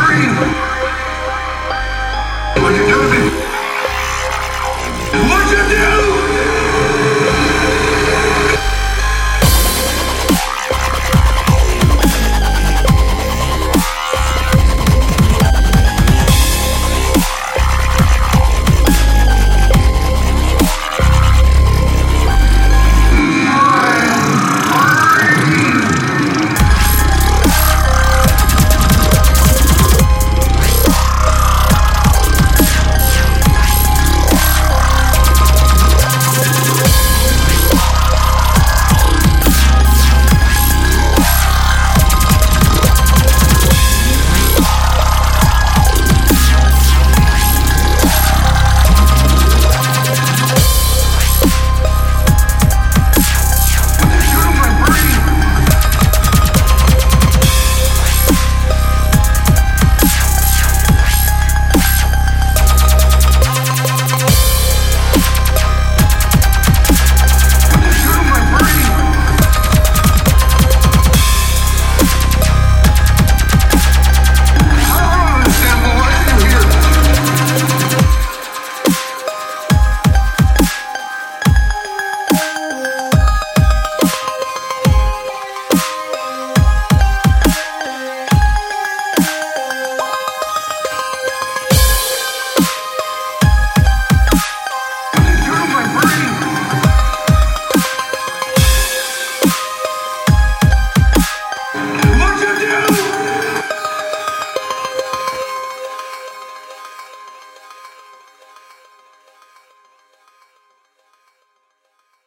free.